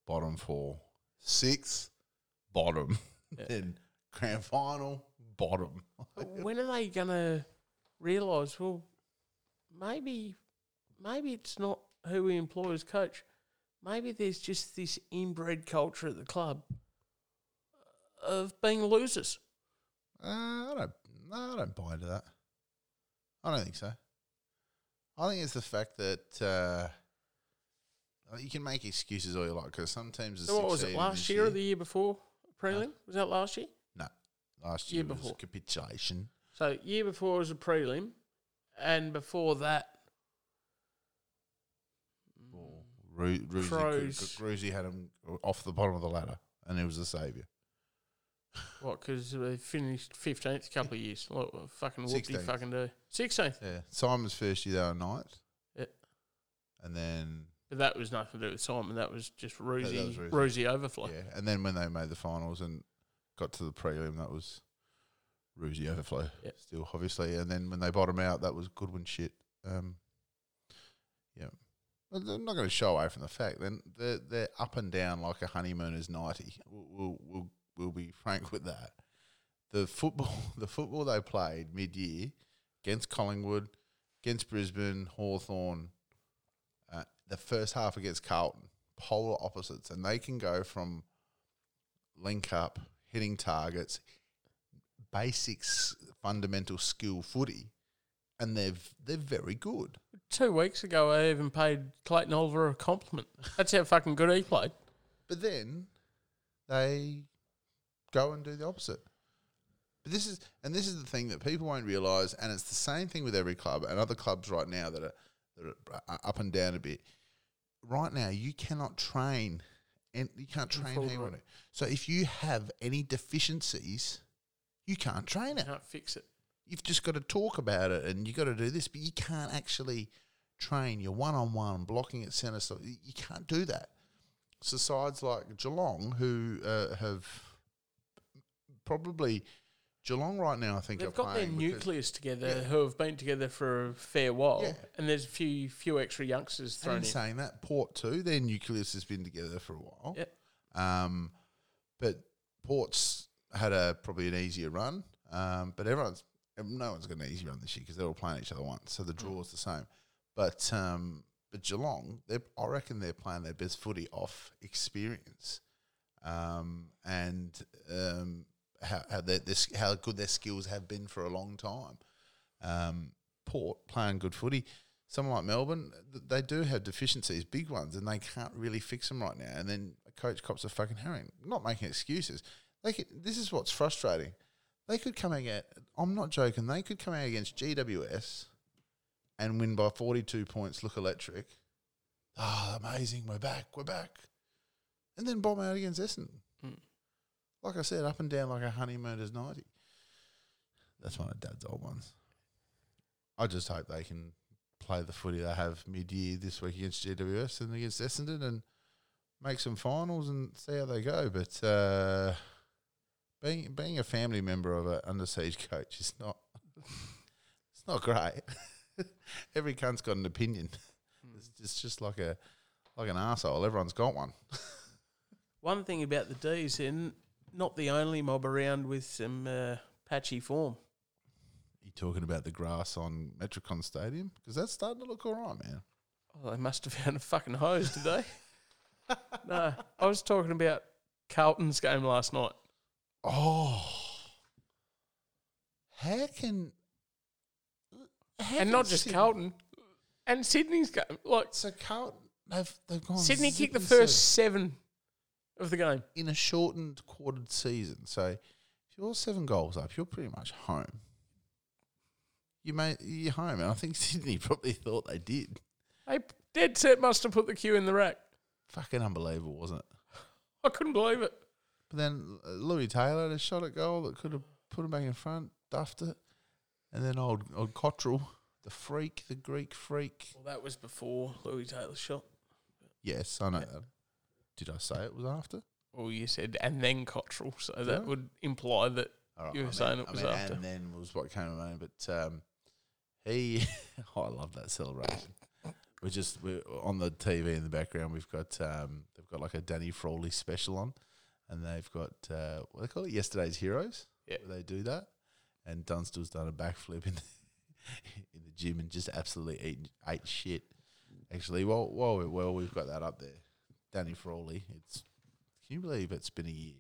bottom four, sixth, bottom, Yeah. then grand final, bottom. when are they gonna realise? Well, maybe, maybe it's not who we employ as coach. Maybe there's just this inbred culture at the club of being losers. Uh, I don't. No, I don't buy into that. I don't think so. I think it's the fact that uh, you can make excuses all you like because some teams. Are So what was it? Last year, or the year before prelim? Was that last year? Last year year was before? capitulation? So year before was a prelim, and before that, Or Ru- Roosie, Crows. Had him off the bottom of the ladder, and he was the saviour. What? Because they finished fifteenth a couple of years. What what fucking whoop did 16th. fucking do? Sixteenth. Yeah, Simon's first year they were ninth. Yeah. and then But that was nothing to do with Simon. That was just was Roosie. Roosie overflow. yeah, and then when they made the finals and got to the prelim, that was Roosie overflow. Yep. Still, obviously, and then when they bottom out, that was Goodwin shit. Um, yeah, but I'm not going to show away from the fact. Then they're they're up and down like a honeymooner's ninety. We'll we'll we'll, we'll be frank with that. The football, the football they played mid year against Collingwood, against Brisbane, Hawthorn, uh, the first half against Carlton, polar opposites, and they can go from link up, hitting targets, basics, fundamental skill footy, and they're they're very good. Two weeks ago, I even paid Clayton Oliver a compliment. That's how fucking good he played. But then they go and do the opposite. But this is and this is the thing that people won't realise, and it's the same thing with every club and other clubs right now that are that are uh, up and down a bit. Right now, you cannot train, and you can't train full how you want right. So if you have any deficiencies, you can't train it. You can't fix it. You've just got to talk about it, and you've got to do this, but you can't actually train your one on one blocking at centre. So you you can't do that. So sides like Geelong, who uh, have probably Geelong right now, I think They've got their nucleus together, Yeah. who have been together for a fair while, Yeah. and there's a few few extra youngsters And thrown in in. saying that, Port too, their nucleus has been together for a while. Yep. Um, but Port's had a probably an easier run. Um, but everyone's no one's got an easy run this year because they're all playing each other once, so the draw is the same. But um, but Geelong, they I reckon they're playing their best footy off experience, um, and um, how how their, their, how good their skills have been for a long time. Um, Port playing good footy. Someone like Melbourne, th- they do have deficiencies, big ones, and they can't really fix them right now. And then a coach cops a fucking herring. Not making excuses. They could, this is what's frustrating. They could come out. I'm not joking. They could come out against GWS and win by 42 points. Look electric. Ah, amazing. We're back. We're back. And then bomb out against Essendon. Like I said, up and down like a honeymooner's 90. That's one of Dad's old ones. I just hope they can play the footy they have mid year this week against GWS and against Essendon and make some finals and see how they go. But uh, being being a family member of an under siege coach is not it's not great. Every cunt's got an opinion. It's, it's just like a like an asshole. Everyone's got one. One thing about the D's, n- not the only mob around with some uh, patchy form. You talking about the grass on Metricon Stadium because that's starting to look all right, man. Oh, they must have found a fucking hose today. no, I was talking about Carlton's game last night. Oh, how can how and can not just Sydney- Carlton, and Sydney's game. Like, So Carlton, they've they've gone Sydney kicked the first seven of the game. in a shortened quartered season. So if you're seven goals up, you're pretty much home. You made you're home, and I think Sydney probably thought they did. They dead set must have put the cue in the rack. Fucking unbelievable, wasn't it? I couldn't believe it. But then uh, Lewis Taylor had a shot at goal that could have put him back in front, duffed it, and then old old Cottrell, the freak, the Greek freak. Well, that was before Lewis Taylor's shot. Yes, I know that. Did I say it was after? Well, you said and then Cottrell, so Did that I? would imply that All right, You were I mean- saying it I was mean, after. And then was what came to mind. But um, he, oh, I love that celebration. We're just we're on the TV in the background. We've got um, they've got like a Danny Frawley special on, and they've got uh, what do they call it? Yesterday's Heroes. Yeah. where they do that. And Dunstall's done a backflip in the, in the gym and just absolutely ate, ate shit. Actually, while while we well, we've got that up there. Danny Frawley. It's can you believe it's been a year?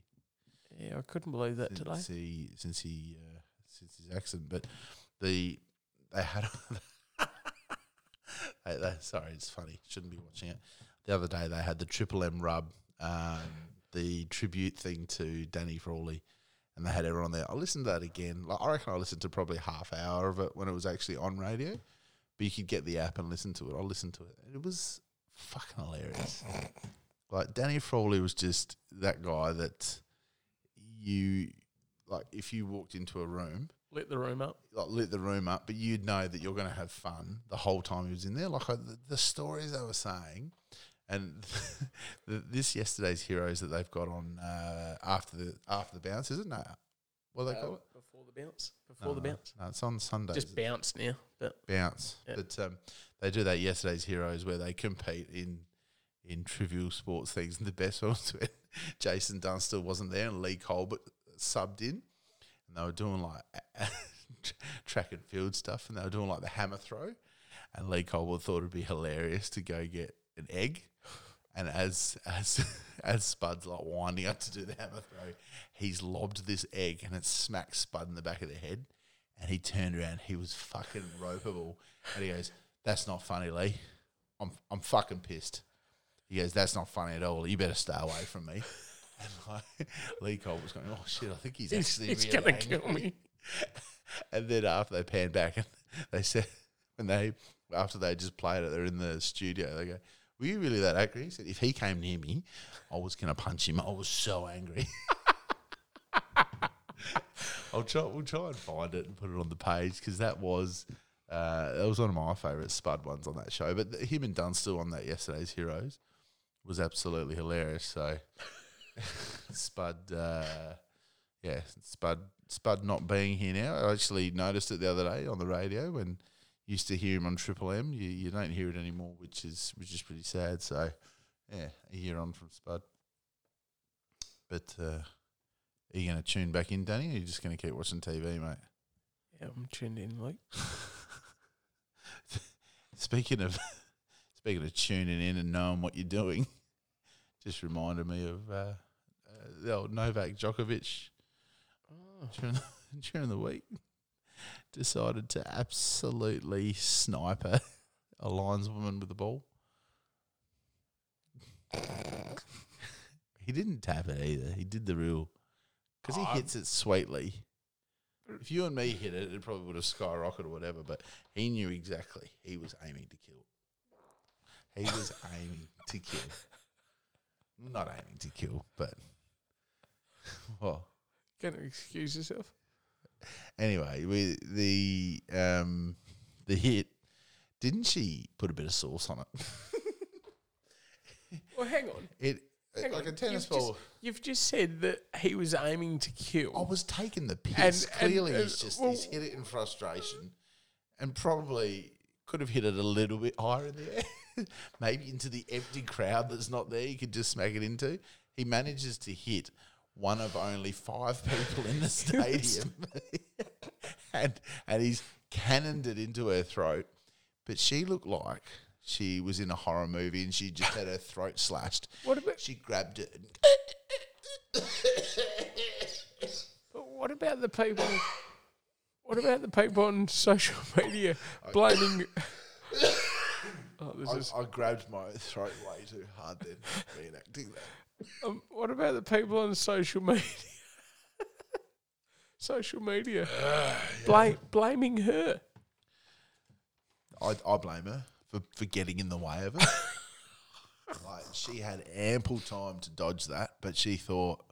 yeah, I couldn't believe that today. since he since he uh, since his accident. But the they had they, they, sorry, it's funny. Shouldn't be watching it. The other day they had the Triple M rub, um, the tribute thing to Danny Frawley, and they had everyone there. I listened to that again. Like, I reckon I listened to probably half hour of it when it was actually on radio, but you could get the app and listen to it. I listened to it. It was fucking hilarious. Like Danny Frawley was just that guy that you like. If you walked into a room, Lit the room up. like lit the room up, but you'd know that you're going to have fun the whole time he was in there. Like I, the, the stories they were saying, and the, this yesterday's heroes that they've got on uh, after the after the bounce, is it? No, what do they call it? Before the bounce. Before the bounce. No, it's on Sunday Just bounce now. But bounce. Yeah. But um, they do that yesterday's heroes where they compete in in trivial sports things. And the best one was when Jason Dunstall wasn't there and Lee Colbert subbed in, and they were doing like track and field stuff, and they were doing like the hammer throw. And Lee Colbert thought it'd be hilarious to go get an egg. And as as as Spud's like winding up to do the hammer throw, he's lobbed this egg and it smacks Spud in the back of the head. And he turned around, he was fucking ropeable. And he goes, That's not funny, Lee. I'm I'm fucking pissed. He goes, That's not funny at all. You better stay away from me. And like, Lee Cole was going, Oh shit, I think he's, actually he's really going to angry." kill me. And then after they panned back and they said when they after they just played it, they're in the studio, they go, Were you really that angry? He said, If he came near me, I was gonna punch him. I was so angry. I'll try we'll try and find it and put it on the page because that was uh, that was one of my favourite Spud ones on that show. But him and Dunstall on that yesterday's Heroes was absolutely hilarious. So Spud, uh, yeah, Spud, Spud not being here now. I actually noticed it the other day on the radio when used to hear him on Triple M. You, you don't hear it anymore, which is which is pretty sad. So yeah, a year on from Spud. But uh, are you going to tune back in, Danny? Or are you just going to keep watching TV, mate? Yeah, I'm tuned in, like. Speaking of speaking of tuning in and knowing what you're doing, just reminded me of uh, uh, the old Novak Djokovic Oh, during the, during the week. Decided to absolutely sniper a, lineswoman with the ball. he didn't tap it either. He did the real because he Oh, hits it sweetly. If you and me hit it, it probably would have skyrocketed or whatever. But he knew exactly he was aiming to kill. He was aiming to kill. Not aiming to kill, but well. going to excuse yourself. Anyway, we the um the hit. Didn't she put a bit of sauce on it? Well, hang on. It Hang like on. a tennis You've ball. Just, you've just said that he was aiming to kill. I was taking the piss. And- and- Clearly, and- he's just well- he's hit it in frustration, and probably could have hit it a little bit higher in the air, maybe into the empty crowd that's not there. You could just smack it into. He manages to hit one of only five people in the stadium, and and he's cannoned it into her throat. But she looked like she was in a horror movie, and she just had her throat slashed. What about She grabbed it and but what about the people? What about the people on social media blaming? Oh, this is. I, I grabbed my throat way too hard then, reenacting that. Um, what about the people on social media? social media, blame blaming her. I, I blame her for, for getting in the way of it. like she had ample time to dodge that, but she thought,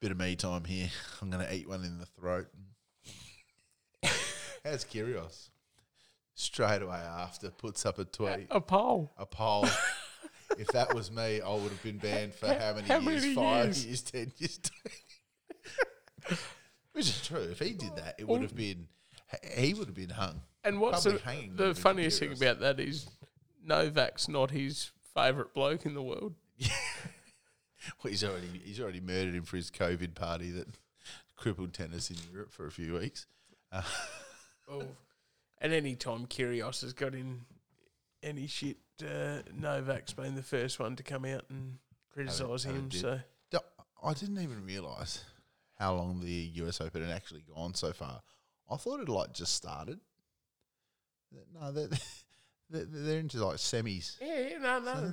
bit of me time here. I'm going to eat one in the throat. How's Kyrgios? Straight away after puts up a tweet, A poll. a poll. if that was me, I would have been banned for how many How years? many Five years? years, ten years. Which is true. If he did that, it would have been. He would have been hung. And what's the, hanging the would be funniest thing about that is Novak's not his favourite bloke in the world. Well, he's already he's already murdered him for his COVID party that crippled tennis in Europe for a few weeks. Uh, Oh. And any time Kyrgios has got in any shit, uh, Novak's been the first one to come out and criticise him. So I didn't even realise how long the US Open had actually gone so far. I thought it like just started. No, they're, they're, they're into like semis. yeah, yeah no, no,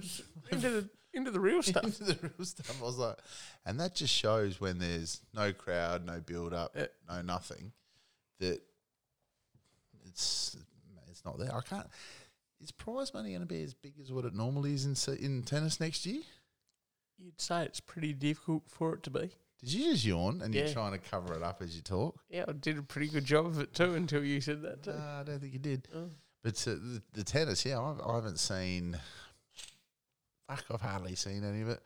into the into the real stuff. into the real stuff. I was like, and that just shows when there's no crowd, no build up, Yeah. no nothing, that it's it's not there. I can't. is prize money going to be as big as what it normally is in in tennis next year? You'd say it's pretty difficult for it to be. Did you just yawn and Yeah. you're trying to cover it up as you talk? Yeah, I did a pretty good job of it too until you said that too. No, I don't think you did. Oh. But uh, the, the tennis, yeah, I've, I haven't seen. Fuck, I've hardly seen any of it.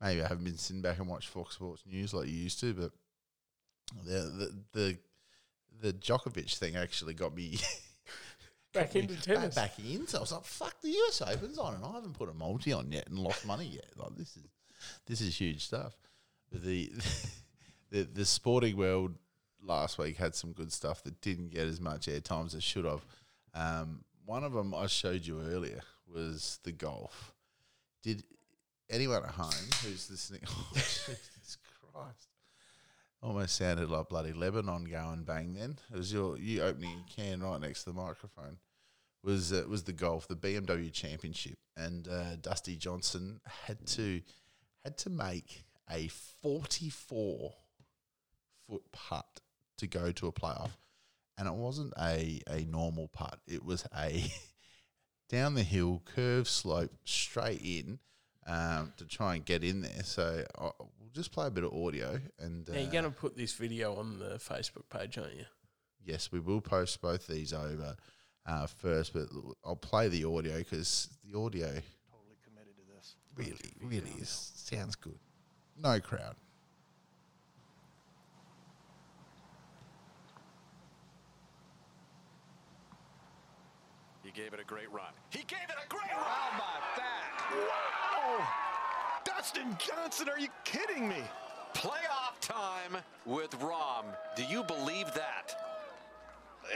Maybe I haven't been sitting back and watched Fox Sports News like you used to, but the the the, the Djokovic thing actually got me Back into back, tennis. back into. I was like, "Fuck, the US Open's on, and I haven't put a multi on yet and lost money yet. Like this is this is huge stuff." But the the the sporting world last week had some good stuff that didn't get as much airtime as it should have. Um, one of them I showed you earlier was the golf. Did anyone at home who's listening? Oh, Jesus Christ! Almost sounded like bloody Lebanon going bang. Then it was your you opening your can right next to the microphone. Was uh, was the golf the BMW Championship and uh, Dusty Johnson had to had to make a forty four foot putt to go to a playoff, and it wasn't a a normal putt. It was a down the hill, curve slope, straight in um, to try and get in there. So I we'll just play a bit of audio, and uh, Now you're going to put this video on the Facebook page, aren't you? yes, we will post both these over uh, first, but I'll play the audio because the audio Totally committed to this. really, really is, sounds good. No crowd. He gave it a great run. He gave it a great run. How about that? Wow! Dustin Johnson, are you kidding me? Playoff time with Rahm. Do you believe that?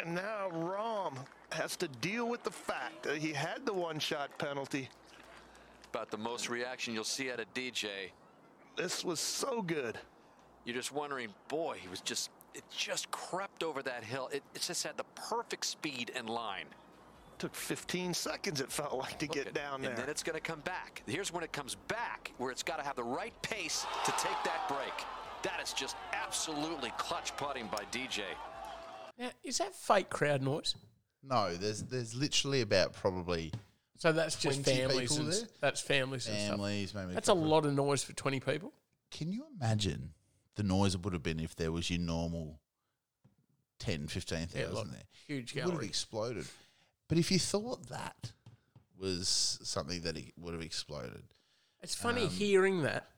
And now Rahm has to deal with the fact that he had the one-shot penalty. About the most reaction you'll see out of DJ. This was so good. You're just wondering, boy, he was just, it just crept over that hill. It, it just had the perfect speed and line. Took 15 seconds, it felt like, to get down there. And then it's going to come back. Here's when it comes back, where it's got to have the right pace to take that break. That is just absolutely clutch putting by DJ. Now, is that fake crowd noise? No, there's there's literally about probably So that's just families and there? that's families and stuff. families, maybe. That's a lot of noise for 20 people. Can you imagine the noise it would have been if there was your normal 10, 15,000 Yeah, like there? huge It would have exploded. But if you thought that was something that it would have exploded, It's funny Um, hearing that,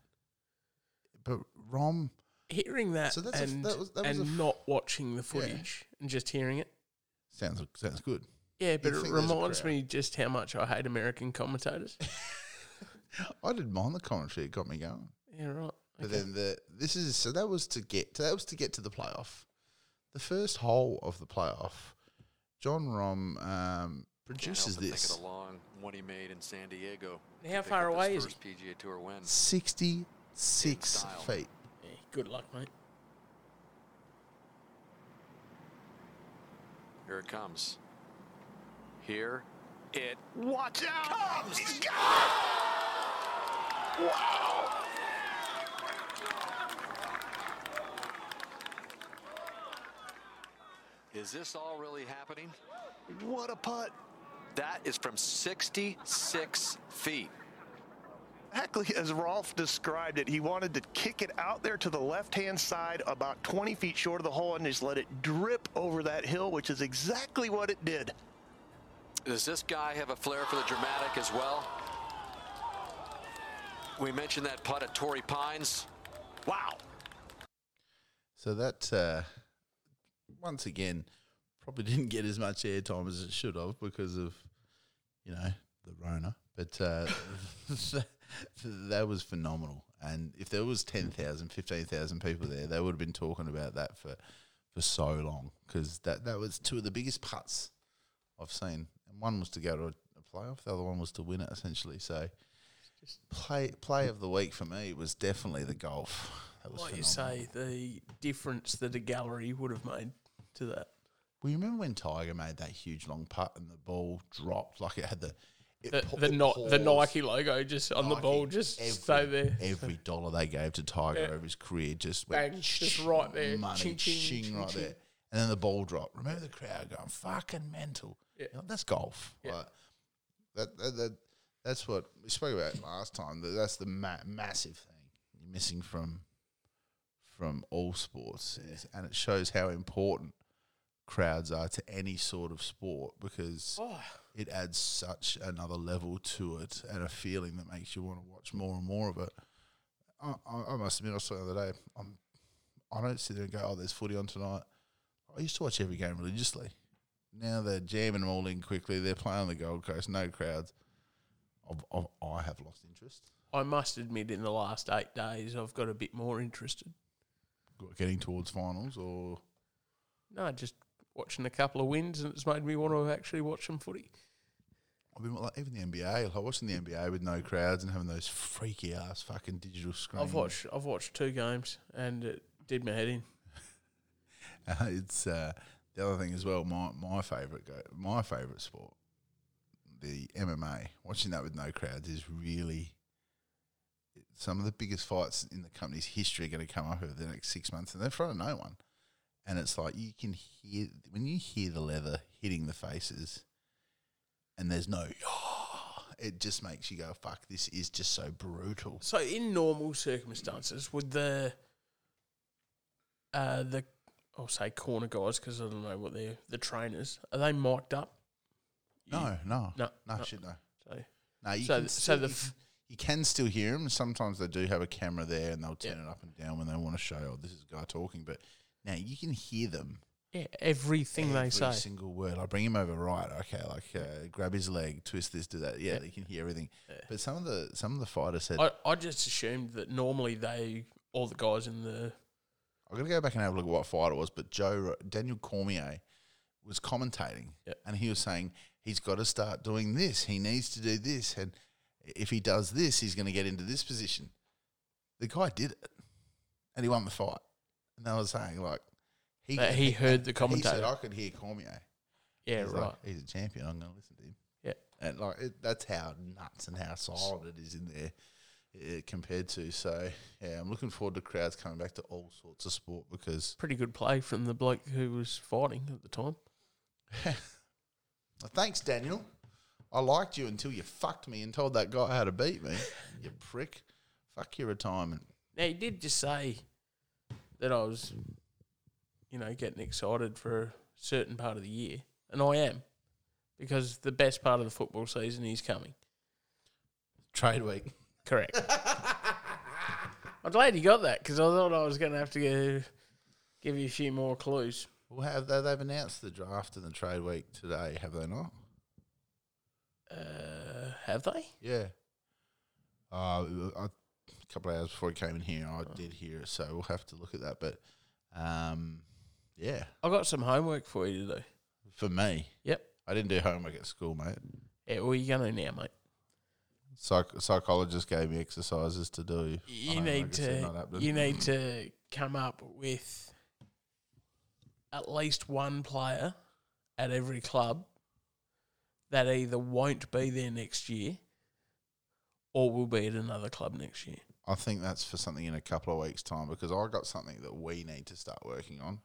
but Rahm, hearing that, So that's a- and, that was- that and a f- not watching the footage and just hearing it. sounds sounds good. Yeah, but You'd it a reminds me just how much I hate American commentators. I didn't mind the commentary; it got me going. yeah, right. But Okay. then the this is so that was to get that was to get to the playoff. The first hole of the playoff, Jon Rahm um, produces Can't help this Think of the long one he made in San Diego. How far up his away is first PGA Tour win. sixty six feet. Yeah, good luck, mate. Here it comes. Here it Watch out! comes. He's got it! Wow! Is this all really happening? What a putt. That is from 66 feet. Exactly as Rolf described it, he wanted to kick it out there to the left-hand side about 20 feet short of the hole and just let it drip over that hill, which is exactly what it did. Does this guy have a flair for the dramatic as well? We mentioned that putt at Torrey Pines. Wow. So that uh, once again probably didn't get as much airtime as it should have because of you know the Rona. But uh, that was phenomenal. And if there was 10,000, 15,000 people there, they would have been talking about that for for so long because that that was two of the biggest putts I've seen. And one was to go to a, a playoff, the other one was to win it essentially. So. Play play of the week for me was definitely the golf. That was Like you say, the difference that a gallery would have made to that. Well, you remember when Tiger made that huge long putt and the ball dropped like it had the it The, the, the. Nike logo just on the ball, just every, stay there. Every dollar they gave to Tiger Yeah. over his career just Bang, went just right there. money, Ching, ching, ching, ching, right ching. there. And then the ball dropped. Remember the crowd going fucking mental. Yeah. You know, that's golf. Yeah. Like, That, that, that that's what we spoke about last time. That that's the ma- massive thing you're missing from from all sports, is, and it shows how important crowds are to any sort of sport because Oh, it adds such another level to it and a feeling that makes you want to watch more and more of it. I, I, I must admit, I saw the other day. I'm, I don't sit there and go, "Oh, there's footy on tonight." I used to watch every game religiously. Now they're jamming them all in quickly. They're playing on the Gold Coast, no crowds. I've, I've, I have lost interest. I must admit, in the last eight days, I've got a bit more interested. Getting towards finals, or No, just watching a couple of wins, and it's made me want to actually watch some footy. I've been like even the NBA. Like watching the NBA with no crowds and having those freaky ass fucking digital screens. I've watched, I've watched two games, and it did my head in. Uh, it's uh, the other thing as well. My my favorite go, my favorite sport, the MMA. Watching that with no crowds is really some of the biggest fights in the company's history are going to come up over the next six months, and they're in front of no one. And it's like you can hear when you hear the leather hitting the faces, and there's no. it just makes you go, "Fuck! This is just so brutal." So, in normal circumstances, would the uh, the I'll say corner guys because I don't know what they're the trainers are they mic'd up? No, no, No, no, no. shit, no. So No, you So can th- so still, the you, f- can, you can still hear them. Sometimes they do have a camera there, and they'll turn Yeah. it up and down when they want to show, "Oh, this is a guy talking." But now you can hear them. yeah, everything every they say. single word. I bring him over right. Okay, like uh, grab his leg, twist this, do that. Yeah, Yeah. you can hear everything. Yeah. But some of the some of the fighters said, I, I just assumed that normally they all the guys in the I'm gonna go back and have a look at what fight it was. But Joe Daniel Cormier was commentating, Yeah. and he was saying he's got to start doing this. He needs to do this, and if he does this, he's going to get into this position. The guy did it, and he won the fight. And they were saying like he That he heard the He said. I could hear Cormier. yeah He's right like, he's a champion. I'm going to listen to him. Yeah. and like it, that's how nuts and how silent it is in there uh, compared to. So yeah, I'm looking forward to crowds coming back to all sorts of sport because pretty good play from the bloke who was fighting at the time. thanks Daniel. I liked you until you fucked me and told that guy how to beat me. you prick. Fuck your retirement. Now he did just say that I was, you know, getting excited for a certain part of the year, and I am, because the best part of the football season is coming. Trade week. Correct. I'm glad you got that because I thought I was going to have to go give you a few more clues. Well, have they, they've announced the draft and the trade week today, have they not? Uh, have they? Yeah. Uh, I, a couple of hours before he came in here, I did hear it, so we'll have to look at that. But um, yeah, I got some homework for you to do. for me, Yep. I didn't do homework at school, mate. Yeah, well, you're going to do now, mate. Psych- psychologist gave me exercises to do. You need to you need to come up with at least one player at every club that either won't be there next year or will be at another club next year. I think that's for something in a couple of weeks' time because I got something that we need to start working on,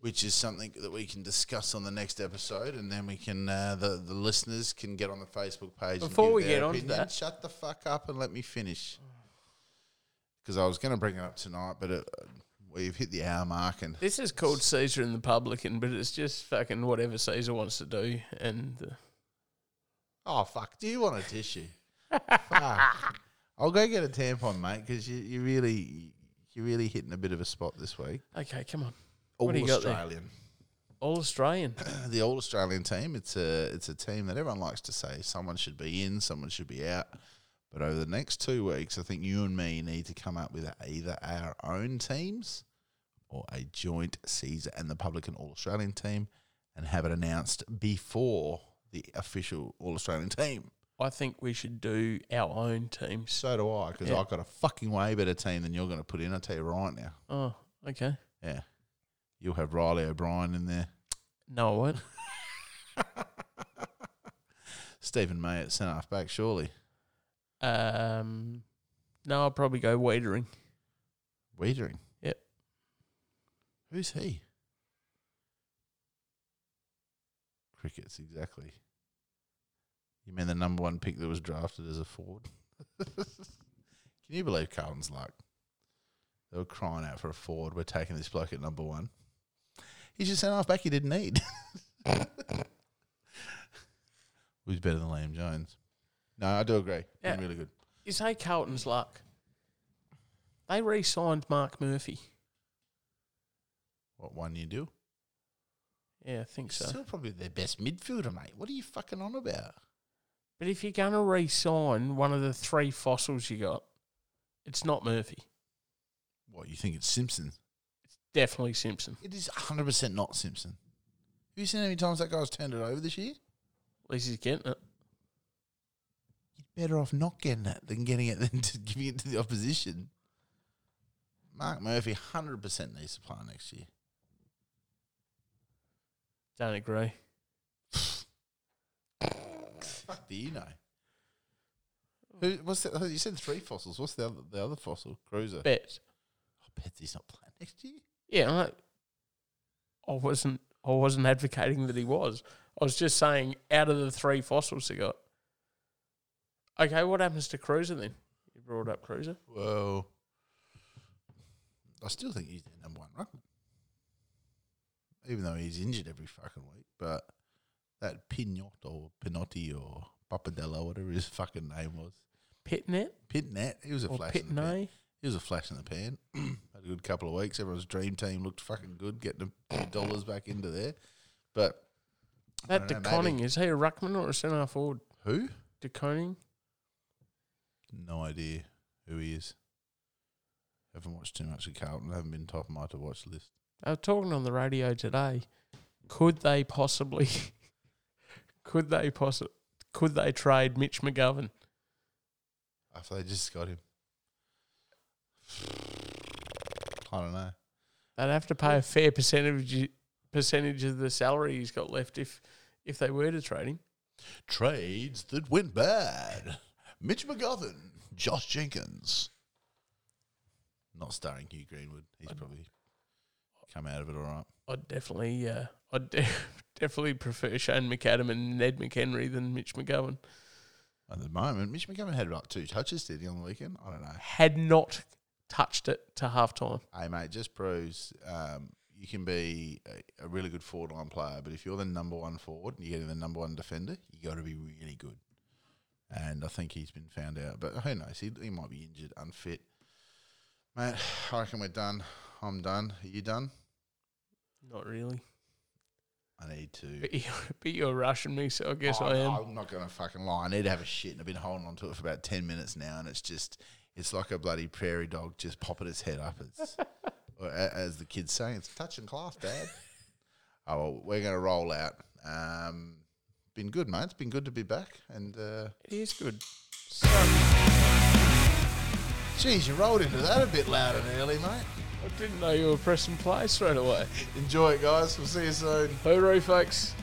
which is something that we can discuss on the next episode, and then we can uh, the the listeners can get on the Facebook page. Before we get opinion. that- shut the fuck up and let me finish. Because I was going to bring it up tonight, but it, uh, we've hit the hour mark, and This is called Caesar and the Publican, but it's just fucking whatever Caesar wants to do. And uh, oh fuck, do you want a tissue? fuck. I'll go get a tampon, mate, because you you really you're really hitting a bit of a spot this week. okay, come on, All What do you? Australian. all Australian. the All Australian team. It's a it's a team that everyone likes to say someone should be in, someone should be out. But over the next two weeks, I think you and me need to come up with either our own teams or a joint Caesar and the Publican All Australian team, and have it announced before the official All Australian team. I think we should do our own teams. So do I, because Yeah. I've got a fucking way better team than you're going to put in. I tell you right now. Oh, okay. Yeah, you'll have Reilly O'Brien in there, No, I won't. Steven May at centre half back, surely. Um, no, I'll probably go Weitering. Weitering. Yep. Who's he? Crickets, exactly. You mean the number one pick that was drafted as a forward? Can you believe Carlton's luck? They were crying out for a forward. We're taking this bloke at number one. He's just sent half back he didn't need. Who's better than Liam Jones? No, I do agree. Been Yeah. really good. You say Carlton's luck. They re-signed Mark Murphy. What one you do? Yeah, I think so. Still probably their best midfielder, mate. What are you fucking on about? But if you're going to re-sign one of the three fossils you got, it's not Murphy. What you think it's Simpson? It's definitely Simpson. It is hundred percent not Simpson. Have you seen how many times that guy's turned it over this year? At least he's getting it. You're better off not getting it than getting it than to giving it to the opposition. Mark Murphy, hundred percent needs to play next year. Don't agree. Fuck, do you know? Who? What's that? You said three fossils. What's the other? The other fossil, Kreuzer. Bet. I oh, bet he's not playing next year. Yeah, I, I wasn't. I wasn't advocating that he was. I was just saying, out of the three fossils they got. Okay, what happens to Kreuzer then? You brought up Kreuzer. Well, I still think he's the number one ruckman. Even though he's injured every fucking week. But that Pinot or Pinotti or Papadella, whatever his fucking name was. Pittonet Pittonet, he was a or flash in the pan. Pitney. He was a flash in the pan. Had a good couple of weeks. Everyone's dream team looked fucking good, getting a few dollars back into there. But That know, De Koning, maybe- is he a ruckman or a centre half forward? who? De Koning? No idea who he is. Haven't watched too much of Carlton. Haven't been top of my to watch list. I was talking on the radio today. Could they possibly? could they possi- Could they trade Mitch McGovern? After they just got him. I don't know. They'd have to pay a fair percentage percentage of the salary he's got left if if they were to trade him. Trades that went bad. Mitch McGovern, Josh Jenkins. Not starring Hugh Greenwood. He's probably come out of it all right. I'd definitely, uh, I'd de- definitely prefer Shane McAdam and Ned McHenry than Mitch McGovern. At the moment, Mitch McGovern had about two touches, did he, on the weekend? I don't know. Had not touched it to half time. Hey, mate, just proves um, you can be a, a really good forward line player, but if you're the number one forward and you're getting the number one defender, you got to be really good. And I think he's been found out, but who knows? He, he might be injured, unfit. Mate, I reckon we're done. I'm done. Are you done? Not really. I need to. But you're, but you're rushing me, so I guess Oh, I am. I'm not going to fucking lie. I need to have a shit, and I've been holding on to it for about 10 minutes now, and it's just, it's like a bloody prairie dog just popping its head up. It's, or a- as the kids say, it's touch and class, Dad. oh, well, we're going to roll out. Um, been good, mate. It's been good to be back. And, uh, It is good. So, geez, you rolled into that a bit loud and early, mate. I didn't know you were pressing play straight away. Enjoy it, guys. We'll see you soon. Hooroo, folks.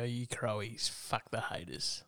Go you Crowies. Fuck the haters.